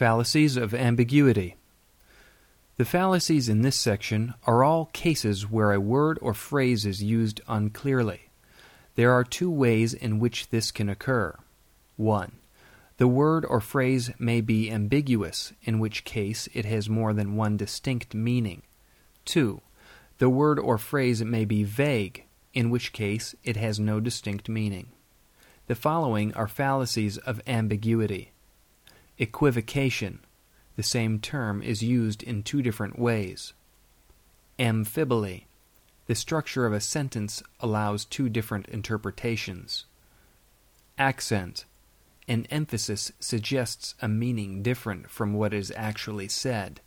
Fallacies of ambiguity. The fallacies in this section are all cases where a word or phrase is used unclearly. There are two ways in which this can occur. 1. The word or phrase may be ambiguous, in which case it has more than one distinct meaning. 2. The word or phrase may be vague, in which case it has no distinct meaning. The following are fallacies of ambiguity. Equivocation. The same term is used in two different ways. Amphiboly. The structure of a sentence allows two different interpretations. Accent. An emphasis suggests a meaning different from what is actually said.